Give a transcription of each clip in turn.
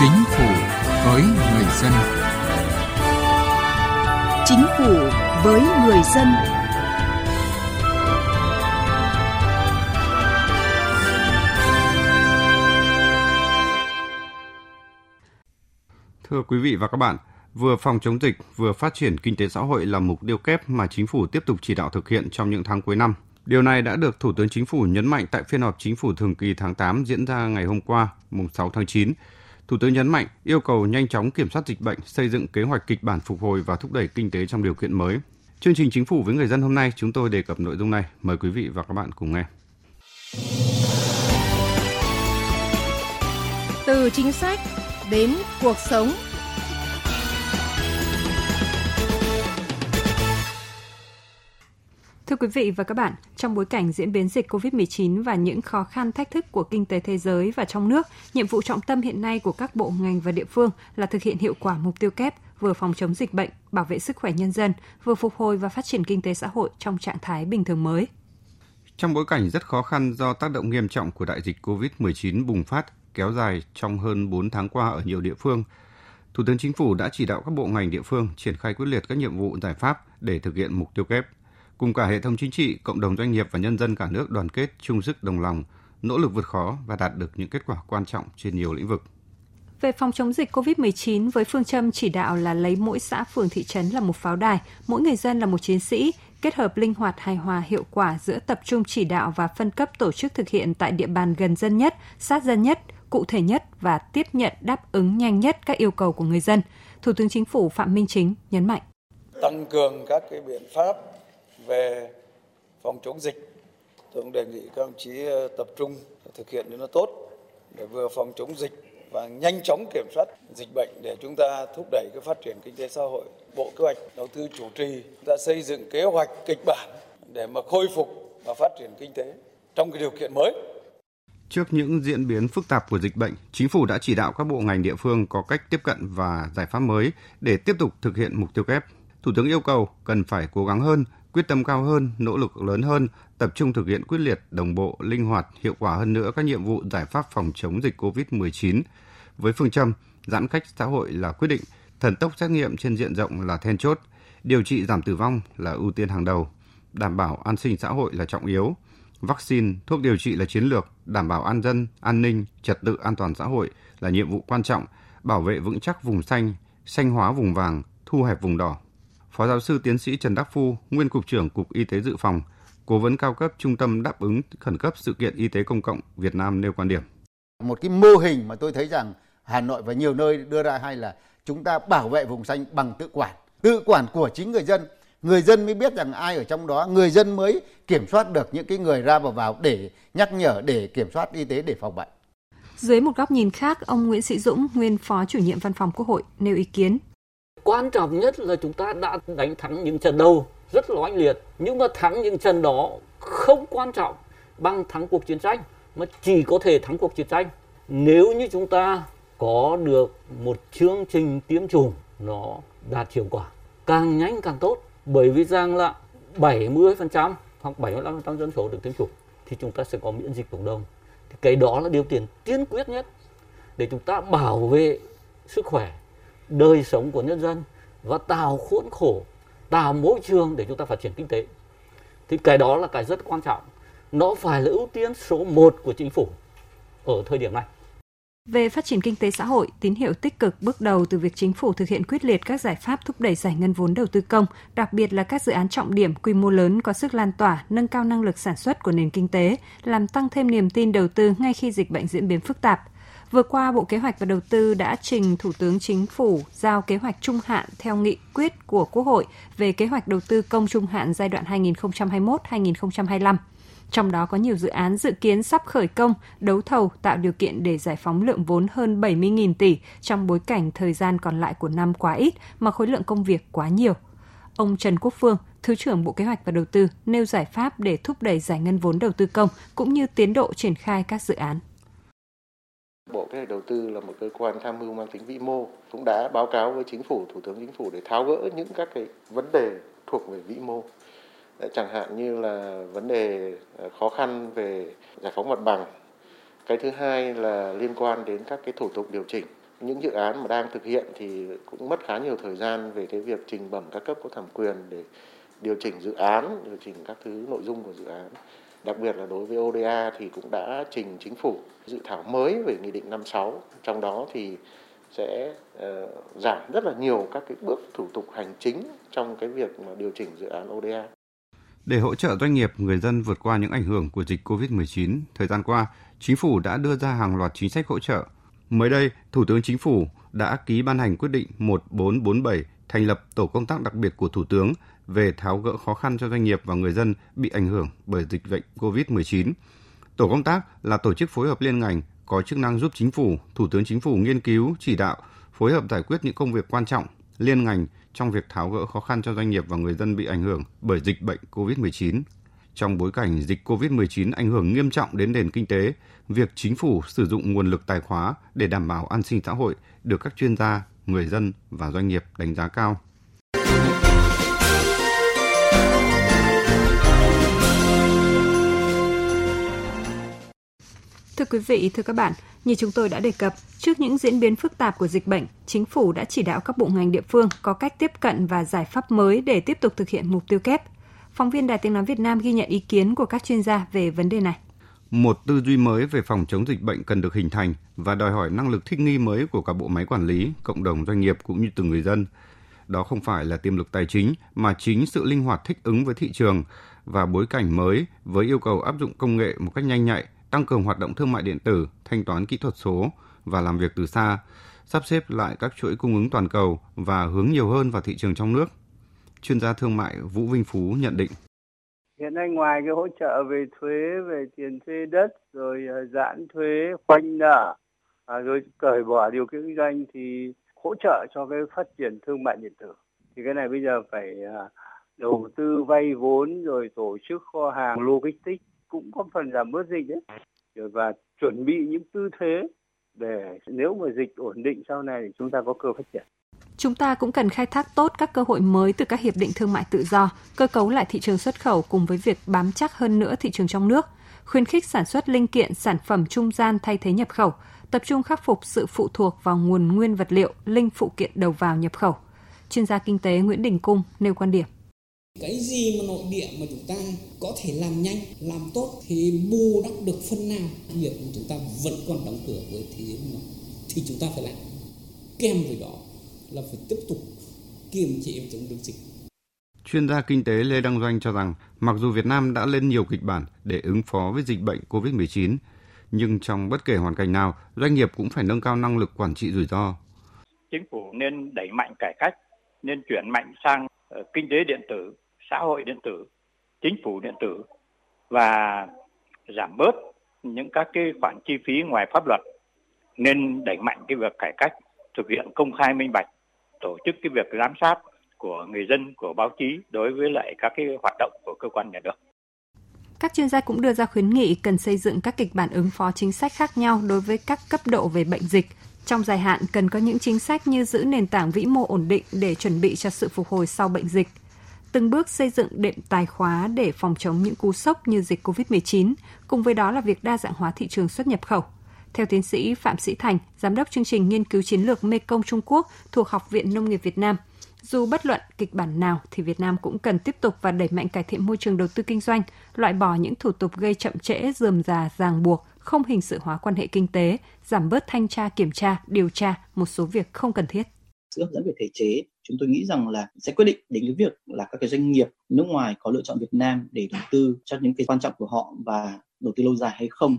Chính phủ với người dân. Chính phủ với người dân. Thưa quý vị và các bạn, vừa phòng chống dịch, vừa phát triển kinh tế xã hội là mục tiêu kép mà chính phủ tiếp tục chỉ đạo thực hiện trong những tháng cuối năm. Điều này đã được Thủ tướng Chính phủ nhấn mạnh tại phiên họp chính phủ thường kỳ tháng 8 diễn ra ngày hôm qua, mùng 6 tháng 9. Thủ tướng nhấn mạnh yêu cầu nhanh chóng kiểm soát dịch bệnh, xây dựng kế hoạch kịch bản phục hồi và thúc đẩy kinh tế trong điều kiện mới. Chương trình Chính phủ với người dân hôm nay chúng tôi đề cập nội dung này. Mời quý vị và các bạn cùng nghe. Từ chính sách đến cuộc sống quý vị và các bạn, trong bối cảnh diễn biến dịch COVID-19 và những khó khăn thách thức của kinh tế thế giới và trong nước, nhiệm vụ trọng tâm hiện nay của các bộ ngành và địa phương là thực hiện hiệu quả mục tiêu kép vừa phòng chống dịch bệnh, bảo vệ sức khỏe nhân dân, vừa phục hồi và phát triển kinh tế xã hội trong trạng thái bình thường mới. Trong bối cảnh rất khó khăn do tác động nghiêm trọng của đại dịch COVID-19 bùng phát kéo dài trong hơn 4 tháng qua ở nhiều địa phương, Thủ tướng Chính phủ đã chỉ đạo các bộ ngành địa phương triển khai quyết liệt các nhiệm vụ giải pháp để thực hiện mục tiêu kép cùng cả hệ thống chính trị, cộng đồng doanh nghiệp và nhân dân cả nước đoàn kết, chung sức đồng lòng, nỗ lực vượt khó và đạt được những kết quả quan trọng trên nhiều lĩnh vực. Về phòng chống dịch COVID-19 với phương châm chỉ đạo là lấy mỗi xã phường thị trấn là một pháo đài, mỗi người dân là một chiến sĩ, kết hợp linh hoạt hài hòa hiệu quả giữa tập trung chỉ đạo và phân cấp tổ chức thực hiện tại địa bàn gần dân nhất, sát dân nhất, cụ thể nhất và tiếp nhận đáp ứng nhanh nhất các yêu cầu của người dân. Thủ tướng Chính phủ Phạm Minh Chính nhấn mạnh. Tăng cường các cái biện pháp về phòng chống dịch tôi cũng đề nghị các đồng chí ờ, tập trung thực hiện cho nó tốt để vừa phòng chống dịch và nhanh chóng kiểm soát dịch bệnh để chúng ta thúc đẩy cái phát triển kinh tế xã hội. Bộ Kế hoạch Đầu tư chủ trì đã xây dựng kế hoạch kịch bản để mà khôi phục và phát triển kinh tế trong cái điều kiện mới. Trước những diễn biến phức tạp của dịch bệnh, chính phủ đã chỉ đạo các bộ ngành địa phương có cách tiếp cận và giải pháp mới để tiếp tục thực hiện mục tiêu kép. Thủ tướng yêu cầu cần phải cố gắng hơn quyết tâm cao hơn, nỗ lực lớn hơn, tập trung thực hiện quyết liệt, đồng bộ, linh hoạt, hiệu quả hơn nữa các nhiệm vụ giải pháp phòng chống dịch COVID-19 với phương châm giãn cách xã hội là quyết định, thần tốc xét nghiệm trên diện rộng là then chốt, điều trị giảm tử vong là ưu tiên hàng đầu, đảm bảo an sinh xã hội là trọng yếu, vaccine, thuốc điều trị là chiến lược, đảm bảo an dân, an ninh, trật tự an toàn xã hội là nhiệm vụ quan trọng, bảo vệ vững chắc vùng xanh, xanh hóa vùng vàng, thu hẹp vùng đỏ. Phó giáo sư tiến sĩ Trần Đắc Phu, nguyên cục trưởng Cục Y tế Dự phòng, cố vấn cao cấp Trung tâm đáp ứng khẩn cấp sự kiện y tế công cộng Việt Nam nêu quan điểm. Một cái mô hình mà tôi thấy rằng Hà Nội và nhiều nơi đưa ra hay là chúng ta bảo vệ vùng xanh bằng tự quản, tự quản của chính người dân. Người dân mới biết rằng ai ở trong đó, người dân mới kiểm soát được những cái người ra vào vào để nhắc nhở, để kiểm soát y tế để phòng bệnh. Dưới một góc nhìn khác, ông Nguyễn Sĩ Dũng, nguyên Phó chủ nhiệm Văn phòng Quốc hội, nêu ý kiến quan trọng nhất là chúng ta đã đánh thắng những trận đầu rất là oanh liệt. Nhưng mà thắng những trận đó không quan trọng bằng thắng cuộc chiến tranh, mà chỉ có thể thắng cuộc chiến tranh. Nếu như chúng ta có được một chương trình tiêm chủng nó đạt hiệu quả càng nhanh càng tốt, bởi vì rằng là 70% hoặc 75% dân số được tiêm chủng, thì chúng ta sẽ có miễn dịch cộng đồng. Thì cái đó là điều kiện tiên quyết nhất để chúng ta bảo vệ sức khỏe đời sống của nhân dân và tạo khuôn khổ tạo môi trường để chúng ta phát triển kinh tế. Thì cái đó là cái rất quan trọng. Nó phải là ưu tiên số 1 của chính phủ ở thời điểm này. Về phát triển kinh tế xã hội, tín hiệu tích cực bước đầu từ việc chính phủ thực hiện quyết liệt các giải pháp thúc đẩy giải ngân vốn đầu tư công, đặc biệt là các dự án trọng điểm quy mô lớn có sức lan tỏa, nâng cao năng lực sản xuất của nền kinh tế, làm tăng thêm niềm tin đầu tư ngay khi dịch bệnh diễn biến phức tạp – Vừa qua, Bộ Kế hoạch và Đầu tư đã trình Thủ tướng Chính phủ giao kế hoạch trung hạn theo nghị quyết của Quốc hội về kế hoạch đầu tư công trung hạn giai đoạn 2021-2025. Trong đó có nhiều dự án dự kiến sắp khởi công, đấu thầu tạo điều kiện để giải phóng lượng vốn hơn 70.000 tỷ trong bối cảnh thời gian còn lại của năm quá ít mà khối lượng công việc quá nhiều. Ông Trần Quốc Phương, Thứ trưởng Bộ Kế hoạch và Đầu tư nêu giải pháp để thúc đẩy giải ngân vốn đầu tư công cũng như tiến độ triển khai các dự án. Bộ Kế hoạch Đầu tư là một cơ quan tham mưu mang tính vĩ mô cũng đã báo cáo với chính phủ, thủ tướng chính phủ để tháo gỡ những các cái vấn đề thuộc về vĩ mô. Chẳng hạn như là vấn đề à, khó khăn về giải phóng mặt bằng. Cái thứ hai là liên quan đến các cái thủ tục điều chỉnh những dự án mà đang thực hiện thì cũng mất khá nhiều thời gian về cái việc trình bẩm các cấp có thẩm quyền để điều chỉnh dự án, điều chỉnh các thứ nội dung của dự án. Đặc biệt là đối với ODA thì cũng đã trình chính phủ dự thảo mới về Nghị định 56. Trong đó thì sẽ uh, giảm rất là nhiều các cái bước thủ tục hành chính trong cái việc mà điều chỉnh dự án ODA. Để hỗ trợ doanh nghiệp, người dân vượt qua những ảnh hưởng của dịch COVID-19, thời gian qua, chính phủ đã đưa ra hàng loạt chính sách hỗ trợ. Mới đây, Thủ tướng Chính phủ đã ký ban hành quyết định 1447 thành lập tổ công tác đặc biệt của Thủ tướng về tháo gỡ khó khăn cho doanh nghiệp và người dân bị ảnh hưởng bởi dịch bệnh COVID-19. Tổ công tác là tổ chức phối hợp liên ngành có chức năng giúp chính phủ, Thủ tướng Chính phủ nghiên cứu, chỉ đạo, phối hợp giải quyết những công việc quan trọng liên ngành trong việc tháo gỡ khó khăn cho doanh nghiệp và người dân bị ảnh hưởng bởi dịch bệnh COVID-19. Trong bối cảnh dịch COVID-19 ảnh hưởng nghiêm trọng đến nền kinh tế, việc chính phủ sử dụng nguồn lực tài khóa để đảm bảo an sinh xã hội được các chuyên gia, người dân và doanh nghiệp đánh giá cao. Thưa quý vị, thưa các bạn, như chúng tôi đã đề cập, trước những diễn biến phức tạp của dịch bệnh, chính phủ đã chỉ đạo các bộ ngành địa phương có cách tiếp cận và giải pháp mới để tiếp tục thực hiện mục tiêu kép. Phóng viên Đài Tiếng Nói Việt Nam ghi nhận ý kiến của các chuyên gia về vấn đề này. Một tư duy mới về phòng chống dịch bệnh cần được hình thành và đòi hỏi năng lực thích nghi mới của cả bộ máy quản lý, cộng đồng doanh nghiệp cũng như từng người dân. Đó không phải là tiềm lực tài chính mà chính sự linh hoạt thích ứng với thị trường và bối cảnh mới với yêu cầu áp dụng công nghệ một cách nhanh nhạy, tăng cường hoạt động thương mại điện tử, thanh toán kỹ thuật số và làm việc từ xa, sắp xếp lại các chuỗi cung ứng toàn cầu và hướng nhiều hơn vào thị trường trong nước. Chuyên gia thương mại Vũ Vinh Phú nhận định. Hiện nay ngoài cái hỗ trợ về thuế, về tiền thuê đất, rồi à, giãn thuế, khoanh nợ, à, rồi cởi bỏ điều kiện kinh doanh thì hỗ trợ cho cái phát triển thương mại điện tử. Thì cái này bây giờ phải à, đầu tư vay vốn rồi tổ chức kho hàng logistics cũng có phần giảm bớt dịch đấy rồi và chuẩn bị những tư thế để nếu mà dịch ổn định sau này thì chúng ta có cơ phát triển. Chúng ta cũng cần khai thác tốt các cơ hội mới từ các hiệp định thương mại tự do, cơ cấu lại thị trường xuất khẩu cùng với việc bám chắc hơn nữa thị trường trong nước, khuyến khích sản xuất linh kiện, sản phẩm trung gian thay thế nhập khẩu, tập trung khắc phục sự phụ thuộc vào nguồn nguyên vật liệu, linh phụ kiện đầu vào nhập khẩu. Chuyên gia kinh tế Nguyễn Đình Cung nêu quan điểm cái gì mà nội địa mà chúng ta có thể làm nhanh làm tốt thì bù đắp được phần nào. Việc mà chúng ta vẫn còn đóng cửa với thế giới ngoài thì chúng ta phải làm. Kèm với đó là phải tiếp tục kiềm chế chống được dịch. Chuyên gia kinh tế Lê Đăng Doanh cho rằng, mặc dù Việt Nam đã lên nhiều kịch bản để ứng phó với dịch bệnh COVID-19, nhưng trong bất kể hoàn cảnh nào, doanh nghiệp cũng phải nâng cao năng lực quản trị rủi ro. Chính phủ nên đẩy mạnh cải cách, nên chuyển mạnh sang uh, kinh tế điện tử, xã hội điện tử, chính phủ điện tử và giảm bớt những các cái khoản chi phí ngoài pháp luật nên đẩy mạnh cái việc cải cách thực hiện công khai minh bạch tổ chức cái việc giám sát của người dân của báo chí đối với lại các cái hoạt động của cơ quan nhà nước. Các chuyên gia cũng đưa ra khuyến nghị cần xây dựng các kịch bản ứng phó chính sách khác nhau đối với các cấp độ về bệnh dịch. Trong dài hạn cần có những chính sách như giữ nền tảng vĩ mô ổn định để chuẩn bị cho sự phục hồi sau bệnh dịch – từng bước xây dựng đệm tài khóa để phòng chống những cú sốc như dịch COVID-19, cùng với đó là việc đa dạng hóa thị trường xuất nhập khẩu. Theo tiến sĩ Phạm Sĩ Thành, giám đốc chương trình nghiên cứu chiến lược Mekong Trung Quốc thuộc Học viện Nông nghiệp Việt Nam, dù bất luận kịch bản nào thì Việt Nam cũng cần tiếp tục và đẩy mạnh cải thiện môi trường đầu tư kinh doanh, loại bỏ những thủ tục gây chậm trễ, dườm già, ràng buộc, không hình sự hóa quan hệ kinh tế, giảm bớt thanh tra, kiểm tra, điều tra một số việc không cần thiết. Sự hấp dẫn về thể chế chúng tôi nghĩ rằng là sẽ quyết định đến cái việc là các cái doanh nghiệp nước ngoài có lựa chọn Việt Nam để đầu tư cho những cái quan trọng của họ và đầu tư lâu dài hay không.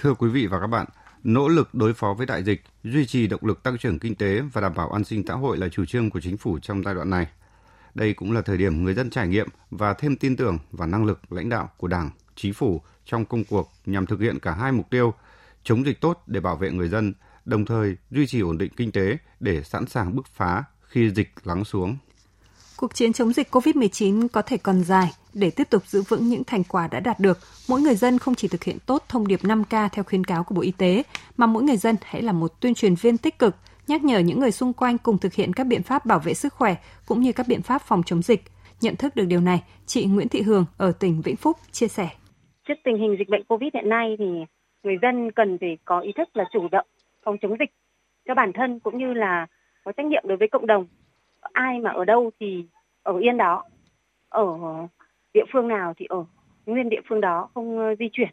Thưa quý vị và các bạn, nỗ lực đối phó với đại dịch, duy trì động lực tăng trưởng kinh tế và đảm bảo an sinh xã hội là chủ trương của chính phủ trong giai đoạn này. Đây cũng là thời điểm người dân trải nghiệm và thêm tin tưởng vào năng lực lãnh đạo của Đảng, chính phủ trong công cuộc nhằm thực hiện cả hai mục tiêu chống dịch tốt để bảo vệ người dân, đồng thời duy trì ổn định kinh tế để sẵn sàng bứt phá khi dịch lắng xuống. Cuộc chiến chống dịch COVID-19 có thể còn dài để tiếp tục giữ vững những thành quả đã đạt được. Mỗi người dân không chỉ thực hiện tốt thông điệp 5K theo khuyến cáo của Bộ Y tế, mà mỗi người dân hãy là một tuyên truyền viên tích cực, nhắc nhở những người xung quanh cùng thực hiện các biện pháp bảo vệ sức khỏe cũng như các biện pháp phòng chống dịch. Nhận thức được điều này, chị Nguyễn Thị Hường ở tỉnh Vĩnh Phúc chia sẻ trước tình hình dịch bệnh Covid hiện nay thì người dân cần phải có ý thức là chủ động phòng chống dịch cho bản thân cũng như là có trách nhiệm đối với cộng đồng. Ai mà ở đâu thì ở yên đó, ở địa phương nào thì ở nguyên địa phương đó không ờ, di chuyển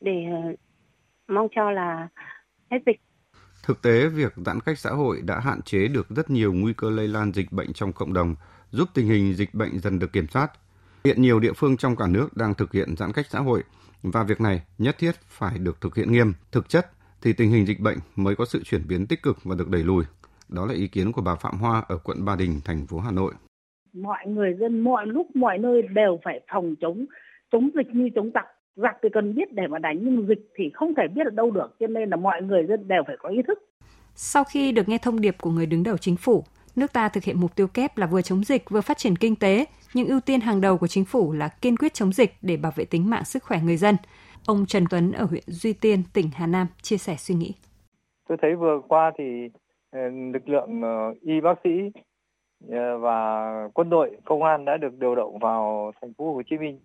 để ờ, mong cho là hết dịch. Thực tế, việc giãn cách xã hội đã hạn chế được rất nhiều nguy cơ lây lan dịch bệnh trong cộng đồng, giúp tình hình dịch bệnh dần được kiểm soát. Hiện nhiều địa phương trong cả nước đang thực hiện giãn cách xã hội và việc này nhất thiết phải được thực hiện nghiêm, thực chất thì tình hình dịch bệnh mới có sự chuyển biến tích cực và được đẩy lùi. Đó là ý kiến của bà Phạm Hoa ở quận Ba Đình, thành phố Hà Nội. Mọi người dân mọi lúc mọi nơi đều phải phòng chống chống dịch như chống giặc. Giặc thì cần biết để mà đánh nhưng dịch thì không thể biết ở đâu được cho nên là mọi người dân đều phải có ý thức. Sau khi được nghe thông điệp của người đứng đầu chính phủ, nước ta thực hiện mục tiêu kép là vừa chống dịch vừa phát triển kinh tế, nhưng ưu tiên hàng đầu của chính phủ là kiên quyết chống dịch để bảo vệ tính mạng sức khỏe người dân. Ông Trần Tuấn ở huyện Duy Tiên, tỉnh Hà Nam chia sẻ suy nghĩ. Tôi thấy vừa qua thì ờ, lực lượng ờ, y bác sĩ ờ, và quân đội, công an đã được điều động vào thành phố Hồ Chí Minh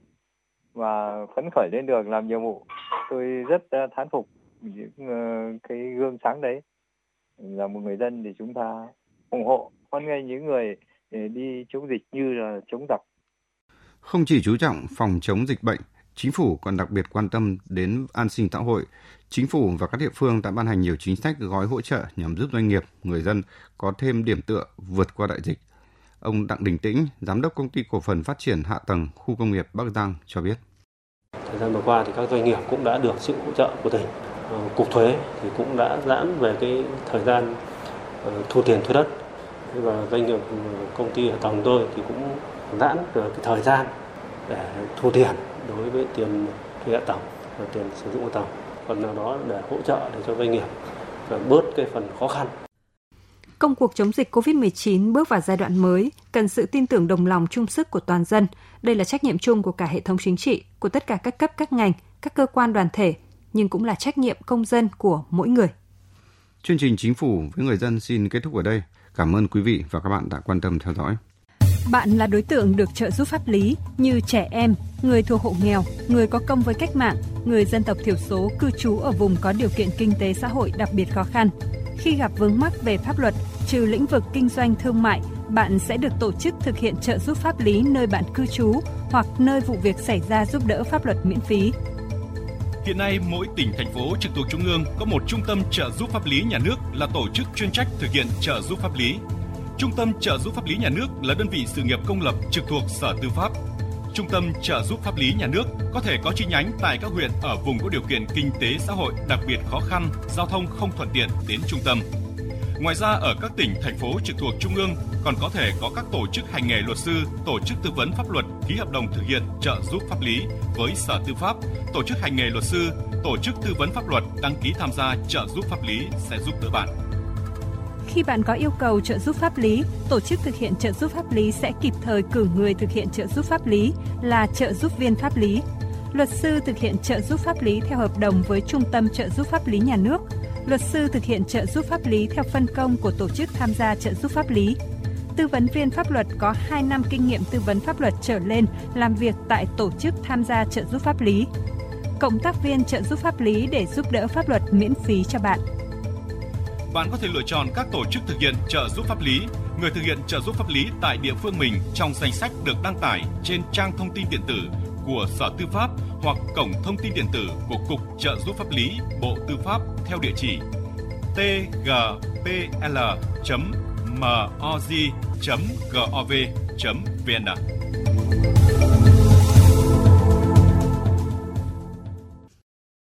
và phấn khởi lên đường làm nhiệm vụ. Tôi rất thán phục những cái gương sáng đấy. Là một người dân thì chúng ta ủng hộ hoan nghênh những người đi chống dịch như là chống giặc. Không chỉ chú trọng phòng chống dịch bệnh, chính phủ còn đặc biệt quan tâm đến an sinh xã hội. Chính phủ và các địa phương đã ban hành nhiều chính sách gói hỗ trợ nhằm giúp doanh nghiệp, người dân có thêm điểm tựa vượt qua đại dịch. Ông Đặng Đình Tĩnh, Giám đốc Công ty Cổ phần Phát triển Hạ tầng Khu công nghiệp Bắc Giang cho biết. Thời gian vừa qua thì các doanh nghiệp cũng đã được sự hỗ trợ của tỉnh. Ờ, Cục thuế thì cũng đã giãn về cái thời gian ờ, thu tiền thuế đất và doanh nghiệp ừ, công ty ở tầng tôi thì cũng giãn cái thời gian để thu tiền đối với tiền thuê hạ tầng và tiền sử dụng hạ tầng phần nào đó để hỗ trợ để cho doanh nghiệp bớt cái phần khó khăn Công cuộc chống dịch COVID-19 bước vào giai đoạn mới, cần sự tin tưởng đồng lòng chung sức của toàn dân. Đây là trách nhiệm chung của cả hệ thống chính trị, của tất cả các cấp các ngành, các cơ quan đoàn thể, nhưng cũng là trách nhiệm công dân của mỗi người. Chương trình Chính phủ với người dân xin kết thúc ở đây. Cảm ơn quý vị và các bạn đã quan tâm theo dõi. Bạn là đối tượng được trợ giúp pháp lý như trẻ em, người thuộc hộ nghèo, người có công với cách mạng, người dân tộc thiểu số cư trú ở vùng có điều kiện kinh tế xã hội đặc biệt khó khăn. Khi gặp vướng mắc về pháp luật, trừ lĩnh vực kinh doanh thương mại, bạn sẽ được tổ chức thực hiện trợ giúp pháp lý nơi bạn cư trú hoặc nơi vụ việc xảy ra giúp đỡ pháp luật miễn phí. Hiện nay, mỗi tỉnh, thành phố trực thuộc Trung ương có một trung tâm trợ giúp pháp lý nhà nước là tổ chức chuyên trách thực hiện trợ giúp pháp lý. Trung tâm trợ giúp pháp lý nhà nước là đơn vị sự nghiệp công lập trực thuộc Sở Tư pháp. Trung tâm trợ giúp pháp lý nhà nước có thể có chi nhánh tại các huyện ở vùng có điều kiện kinh tế xã hội đặc biệt khó khăn, giao thông không thuận tiện đến trung tâm. Ngoài ra ở các tỉnh, thành phố trực thuộc trung ương còn có thể có các tổ chức hành nghề luật sư, tổ chức tư vấn pháp luật ký hợp đồng thực hiện trợ giúp pháp lý với Sở Tư pháp, tổ chức hành nghề luật sư, tổ chức tư vấn pháp luật đăng ký tham gia trợ giúp pháp lý sẽ giúp đỡ bạn. Khi bạn có yêu cầu trợ giúp pháp lý, tổ chức thực hiện trợ giúp pháp lý sẽ kịp thời cử người thực hiện trợ giúp pháp lý là trợ giúp viên pháp lý. Luật sư thực hiện trợ giúp pháp lý theo hợp đồng với Trung tâm trợ giúp pháp lý nhà nước. Luật sư thực hiện trợ giúp pháp lý theo phân công của tổ chức tham gia trợ giúp pháp lý. Tư vấn viên pháp luật có 2 năm kinh nghiệm tư vấn pháp luật trở lên làm việc tại tổ chức tham gia trợ giúp pháp lý. Cộng tác viên trợ giúp pháp lý để giúp đỡ pháp luật miễn phí cho bạn bạn có thể lựa chọn các tổ chức thực hiện trợ giúp pháp lý, người thực hiện trợ giúp pháp lý tại địa phương mình trong danh sách được đăng tải trên trang thông tin điện tử của Sở Tư pháp hoặc cổng thông tin điện tử của Cục Trợ giúp pháp lý Bộ Tư pháp theo địa chỉ tgpl.moz gov vn